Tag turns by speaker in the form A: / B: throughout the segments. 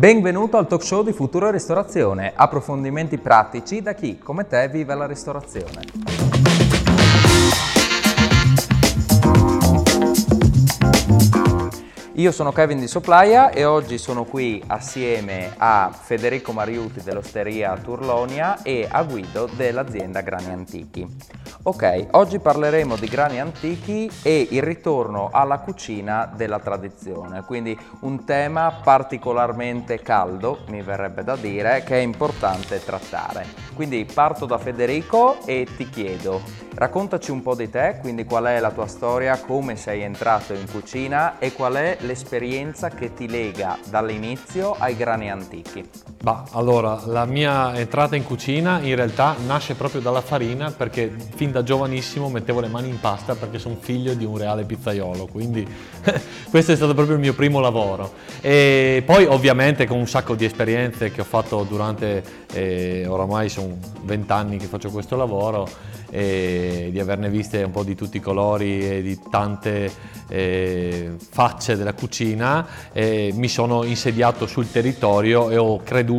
A: Benvenuto al talk show di Futuro Ristorazione, approfondimenti pratici da chi, come te, vive la ristorazione. Io sono Kevin di Soplaia e oggi sono qui assieme a Federico Mariuti dell'Osteria Turlonia e a Guido dell'azienda Grani Antichi. Ok, oggi parleremo di grani antichi e il ritorno alla cucina della tradizione, quindi un tema particolarmente caldo, mi verrebbe da dire, che è importante trattare. Quindi parto da Federico e ti chiedo, raccontaci un po' di te, quindi qual è la tua storia, come sei entrato in cucina e qual è l'esperienza che ti lega dall'inizio ai grani antichi?
B: Bah, allora, la mia entrata in cucina in realtà nasce proprio dalla farina perché fin da giovanissimo mettevo le mani in pasta perché sono figlio di un reale pizzaiolo, quindi questo è stato proprio il mio primo lavoro. E poi ovviamente con un sacco di esperienze che ho fatto durante, eh, oramai sono vent'anni che faccio questo lavoro, e di averne viste un po' di tutti i colori e di tante eh, facce della cucina, eh, mi sono insediato sul territorio e ho creduto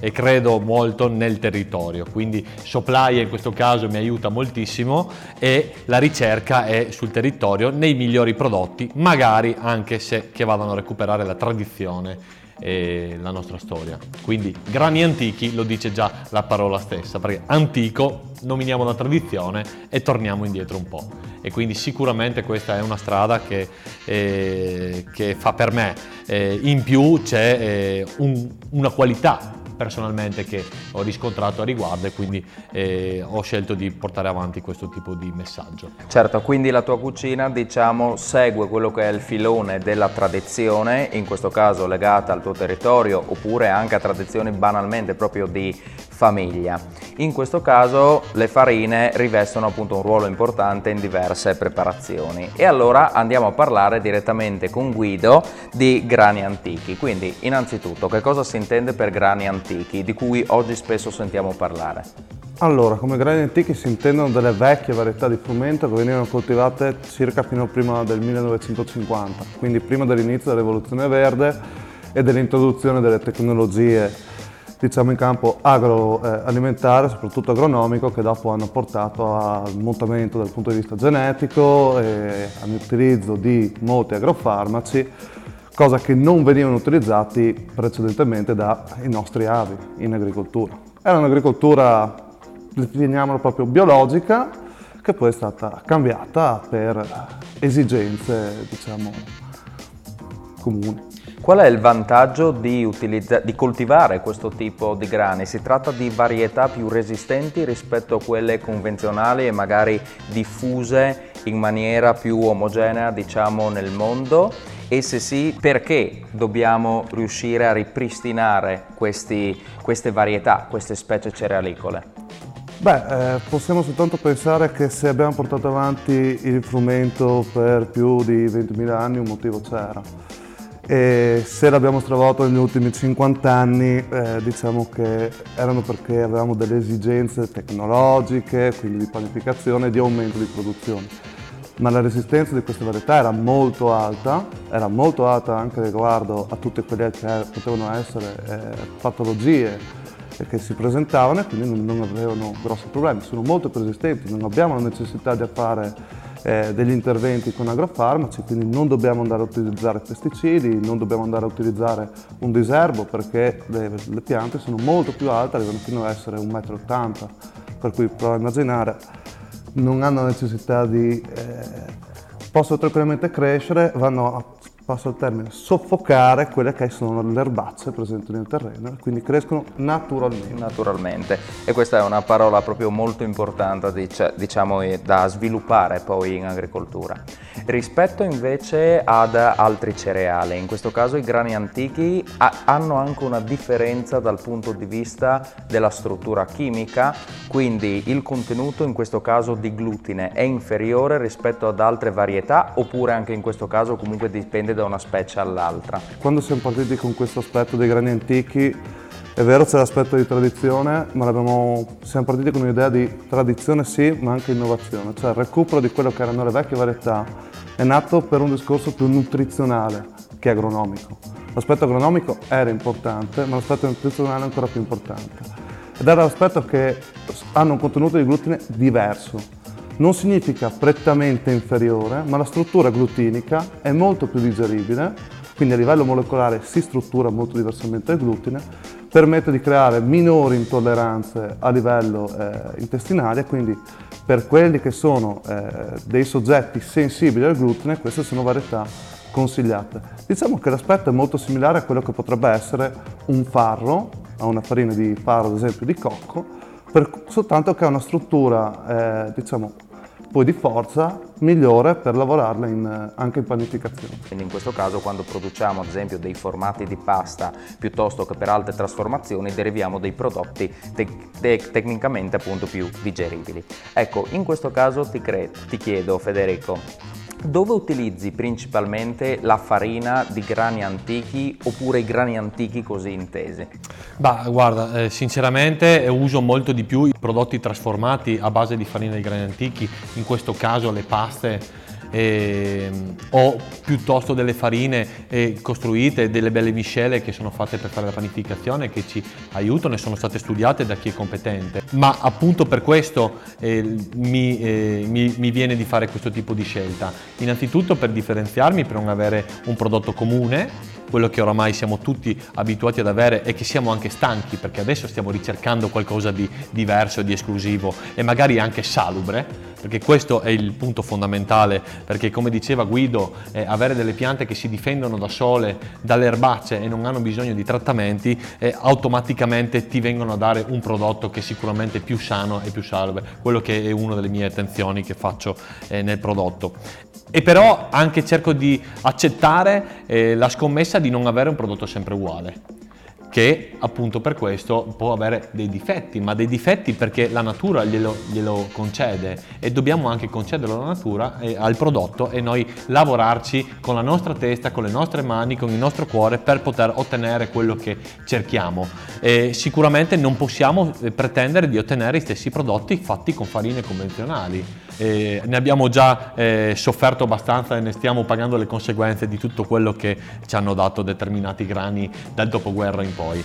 B: e credo molto nel territorio. Quindi Soplaia in questo caso mi aiuta moltissimo e la ricerca è sul territorio nei migliori prodotti, magari anche se che vadano a recuperare la tradizione e la nostra storia. Quindi grani antichi lo dice già la parola stessa, perché antico nominiamo la tradizione e torniamo indietro un po'. E quindi sicuramente questa è una strada che, eh, che fa per me. Eh, in più c'è eh, un, una qualità personalmente che ho riscontrato a riguardo e quindi eh, ho scelto di portare avanti questo tipo di messaggio.
A: Certo, quindi la tua cucina diciamo segue quello che è il filone della tradizione, in questo caso legata al tuo territorio oppure anche a tradizioni banalmente proprio di famiglia. In questo caso le farine rivestono appunto un ruolo importante in diverse preparazioni e allora andiamo a parlare direttamente con Guido di grani antichi. Quindi innanzitutto che cosa si intende per grani antichi? di cui oggi spesso sentiamo parlare?
C: Allora, come grani antichi si intendono delle vecchie varietà di frumento che venivano coltivate circa fino prima del 1950, quindi prima dell'inizio della rivoluzione verde e dell'introduzione delle tecnologie diciamo in campo agroalimentare, soprattutto agronomico, che dopo hanno portato al mutamento dal punto di vista genetico e all'utilizzo di molti agrofarmaci cosa che non venivano utilizzati precedentemente dai nostri avi in agricoltura. Era un'agricoltura, definiamola proprio biologica, che poi è stata cambiata per esigenze, diciamo, comuni.
A: Qual è il vantaggio di, di, coltivare questo tipo di grani? Si tratta di varietà più resistenti rispetto a quelle convenzionali e magari diffuse in maniera più omogenea, diciamo, nel mondo? e se sì perché dobbiamo riuscire a ripristinare questi, queste varietà, queste specie cerealicole?
C: Beh, eh, possiamo soltanto pensare che se abbiamo portato avanti il frumento per più di 20.000 anni un motivo c'era. E se l'abbiamo stravolto negli ultimi 50 anni, eh, diciamo che erano perché avevamo delle esigenze tecnologiche, quindi di panificazione e di aumento di produzione. Ma la resistenza di queste varietà era molto alta, era molto alta anche riguardo a tutte quelle che potevano essere eh, patologie che si presentavano e quindi non, non, avevano grossi problemi, sono molto persistenti, non abbiamo la necessità di fare eh, degli interventi con agrofarmaci, quindi non dobbiamo andare a utilizzare pesticidi, non dobbiamo andare a utilizzare un diserbo perché le, le piante sono molto più alte, arrivano fino ad essere 1,80 m, per cui prova a immaginare non hanno necessità di, eh, possono tranquillamente crescere, vanno a passo il termine, soffocare quelle che sono le erbacce presenti nel terreno e quindi crescono naturalmente.
A: Naturalmente e questa è una parola proprio molto importante diciamo da sviluppare poi in agricoltura. Rispetto invece ad altri cereali, in questo caso i grani antichi hanno anche una differenza dal punto di vista della struttura chimica, quindi il contenuto in questo caso di glutine è inferiore rispetto ad altre varietà oppure anche in questo caso comunque dipende da una specie all'altra.
C: Quando siamo partiti con questo aspetto dei grani antichi, è vero c'è l'aspetto di tradizione, ma siamo partiti con un'idea di tradizione sì, ma anche innovazione, cioè il recupero di quello che erano le vecchie varietà è nato per un discorso più nutrizionale che agronomico. L'aspetto agronomico era importante, ma l'aspetto nutrizionale è ancora più importante. Ed era l'aspetto che hanno un contenuto di glutine diverso. Non significa prettamente inferiore, ma la struttura glutinica è molto più digeribile, quindi a livello molecolare si struttura molto diversamente il glutine, permette di creare minori intolleranze a livello eh, intestinale, quindi per quelli che sono eh, dei soggetti sensibili al glutine, queste sono varietà consigliate. Diciamo che l'aspetto è molto similare a quello che potrebbe essere un farro, a una farina di farro ad esempio di cocco, per, soltanto che ha una struttura eh, diciamo poi di forza migliore per lavorarla in, anche in panificazione.
A: Quindi in questo caso quando produciamo ad esempio dei formati di pasta piuttosto che per altre trasformazioni deriviamo dei prodotti te- te- tecnicamente appunto più digeribili. Ecco, in questo caso ti, ti chiedo Federico, dove utilizzi principalmente la farina di grani antichi oppure i grani antichi così intesi?
B: Bah, guarda, eh, sinceramente uso molto di più i prodotti trasformati a base di farina di grani antichi, in questo caso le paste eh, o piuttosto delle farine eh, costruite, delle belle miscele che sono fatte per fare la panificazione che ci aiutano e sono state studiate da chi è competente. Ma appunto per questo eh, mi, eh, mi, mi viene di fare questo tipo di scelta. Innanzitutto per differenziarmi, per non avere un prodotto comune quello che oramai siamo tutti abituati ad avere e che siamo anche stanchi perché adesso stiamo ricercando qualcosa di diverso, di esclusivo e magari anche salubre, perché questo è il punto fondamentale, perché come diceva Guido, eh, avere delle piante che si difendono da sole, dalle erbacce e non hanno bisogno di trattamenti, eh, automaticamente ti vengono a dare un prodotto che è sicuramente più sano e più salubre, quello che è una delle mie attenzioni che faccio eh, nel prodotto. E però anche cerco di accettare eh, la scommessa di non avere un prodotto sempre uguale che appunto per questo può avere dei difetti, ma dei difetti perché la natura glielo, glielo concede e dobbiamo anche concederlo alla natura, e al prodotto e noi lavorarci con la nostra testa, con le nostre mani, con il nostro cuore per poter ottenere quello che cerchiamo. E sicuramente non possiamo eh, pretendere di ottenere gli stessi prodotti fatti con farine convenzionali. E ne abbiamo già eh, sofferto abbastanza e ne stiamo pagando le conseguenze di tutto quello che ci hanno dato determinati grani dal dopoguerra in poi.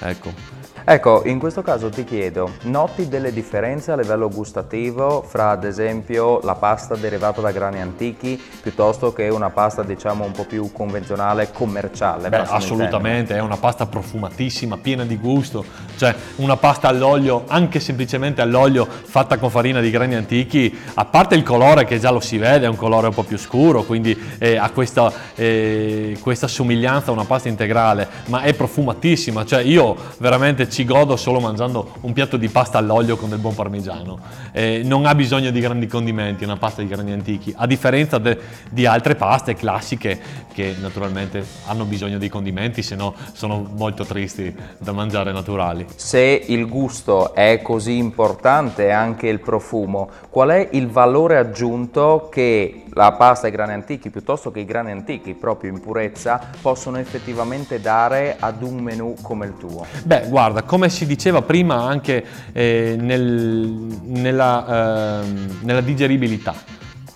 B: Ecco.
A: Ecco, in questo caso ti chiedo, noti delle differenze a livello gustativo fra ad esempio la pasta derivata da grani antichi piuttosto che una pasta diciamo un po' più convenzionale, commerciale?
B: Beh, assolutamente, è una pasta profumatissima, piena di gusto, cioè una pasta all'olio, anche semplicemente all'olio fatta con farina di grani antichi, a parte il colore che già lo si vede, è un colore un po' più scuro, quindi eh, ha questa, eh, questa somiglianza a una pasta integrale, ma è profumatissima, cioè io veramente ci godo solo mangiando un piatto di pasta all'olio con del buon parmigiano. Eh, non ha bisogno di grandi condimenti, una pasta di grani antichi, a differenza de, di altre paste classiche che naturalmente hanno bisogno di condimenti, se no sono molto tristi da mangiare naturali.
A: Se il gusto è così importante, anche il profumo, qual è il valore aggiunto che la pasta ai grani antichi piuttosto che i grani antichi proprio in purezza possono effettivamente dare ad un menù come il tuo?
B: Beh, guarda, come si diceva prima anche eh, nel, nella, eh, nella digeribilità.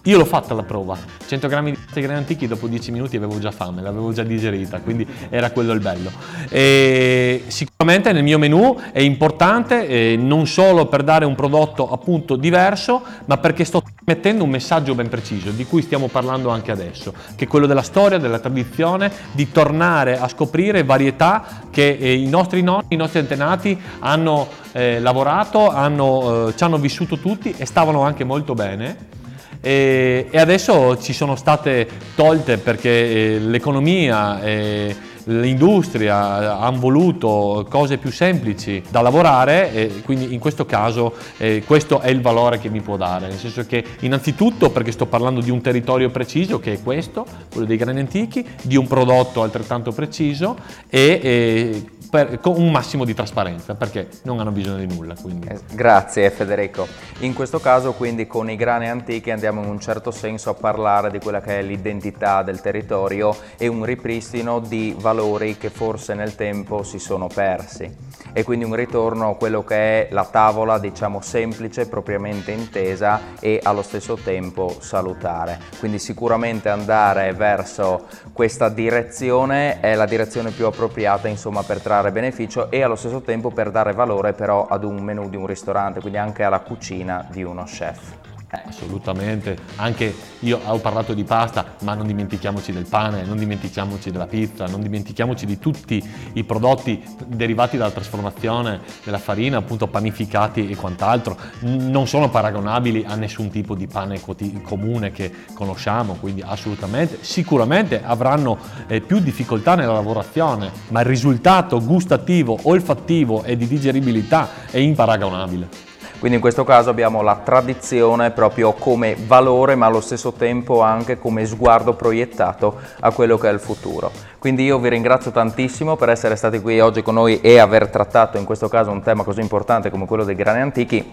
B: Io l'ho fatta la prova, 100 grammi di grani antichi dopo 10 minuti avevo già fame, l'avevo già digerita, quindi era quello il bello. E sicuramente nel mio menù è importante non solo per dare un prodotto appunto diverso, ma perché sto mettendo un messaggio ben preciso di cui stiamo parlando anche adesso, che è quello della storia, della tradizione, di tornare a scoprire varietà che eh, i nostri nonni, i nostri antenati hanno eh, lavorato, hanno, eh, ci hanno vissuto tutti e stavano anche molto bene e, e adesso ci sono state tolte perché eh, l'economia e l'industria hanno voluto cose più semplici da lavorare e quindi in questo caso eh, questo è il valore che mi può dare, nel senso che innanzitutto perché sto parlando di un territorio preciso che è questo, quello dei grani antichi, di un prodotto altrettanto preciso e, e per, con un massimo di trasparenza perché non hanno bisogno di nulla.
A: Eh, grazie Federico. In questo caso quindi con i grani antichi andiamo in un certo senso a parlare di quella che è l'identità del territorio e un ripristino di valori che forse nel tempo si sono persi e quindi un ritorno a quello che è la tavola diciamo semplice, propriamente intesa e allo stesso tempo salutare. Quindi sicuramente andare verso questa direzione è la direzione più appropriata insomma per trarre beneficio e allo stesso tempo per dare valore però ad un menù di un ristorante, quindi anche alla cucina di uno chef.
B: Eh, assolutamente, anche io ho parlato di pasta, ma non dimentichiamoci del pane, non dimentichiamoci della pizza, non dimentichiamoci di tutti i prodotti derivati dalla trasformazione della farina, appunto panificati e quant'altro, non sono paragonabili a nessun tipo di pane comune che conosciamo, quindi assolutamente, sicuramente avranno eh, più difficoltà nella lavorazione, ma il risultato gustativo, olfattivo e di digeribilità è imparagonabile.
A: Quindi in questo caso abbiamo la tradizione proprio come valore ma allo stesso tempo anche come sguardo proiettato a quello che è il futuro. Quindi io vi ringrazio tantissimo per essere stati qui oggi con noi e aver trattato in questo caso un tema così importante come quello dei grani antichi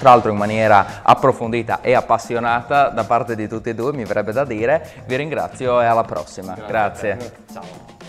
A: tra l'altro in maniera approfondita e appassionata da parte di tutti e due, mi verrebbe da dire. Vi ringrazio e alla prossima. Grazie. Grazie. Ciao.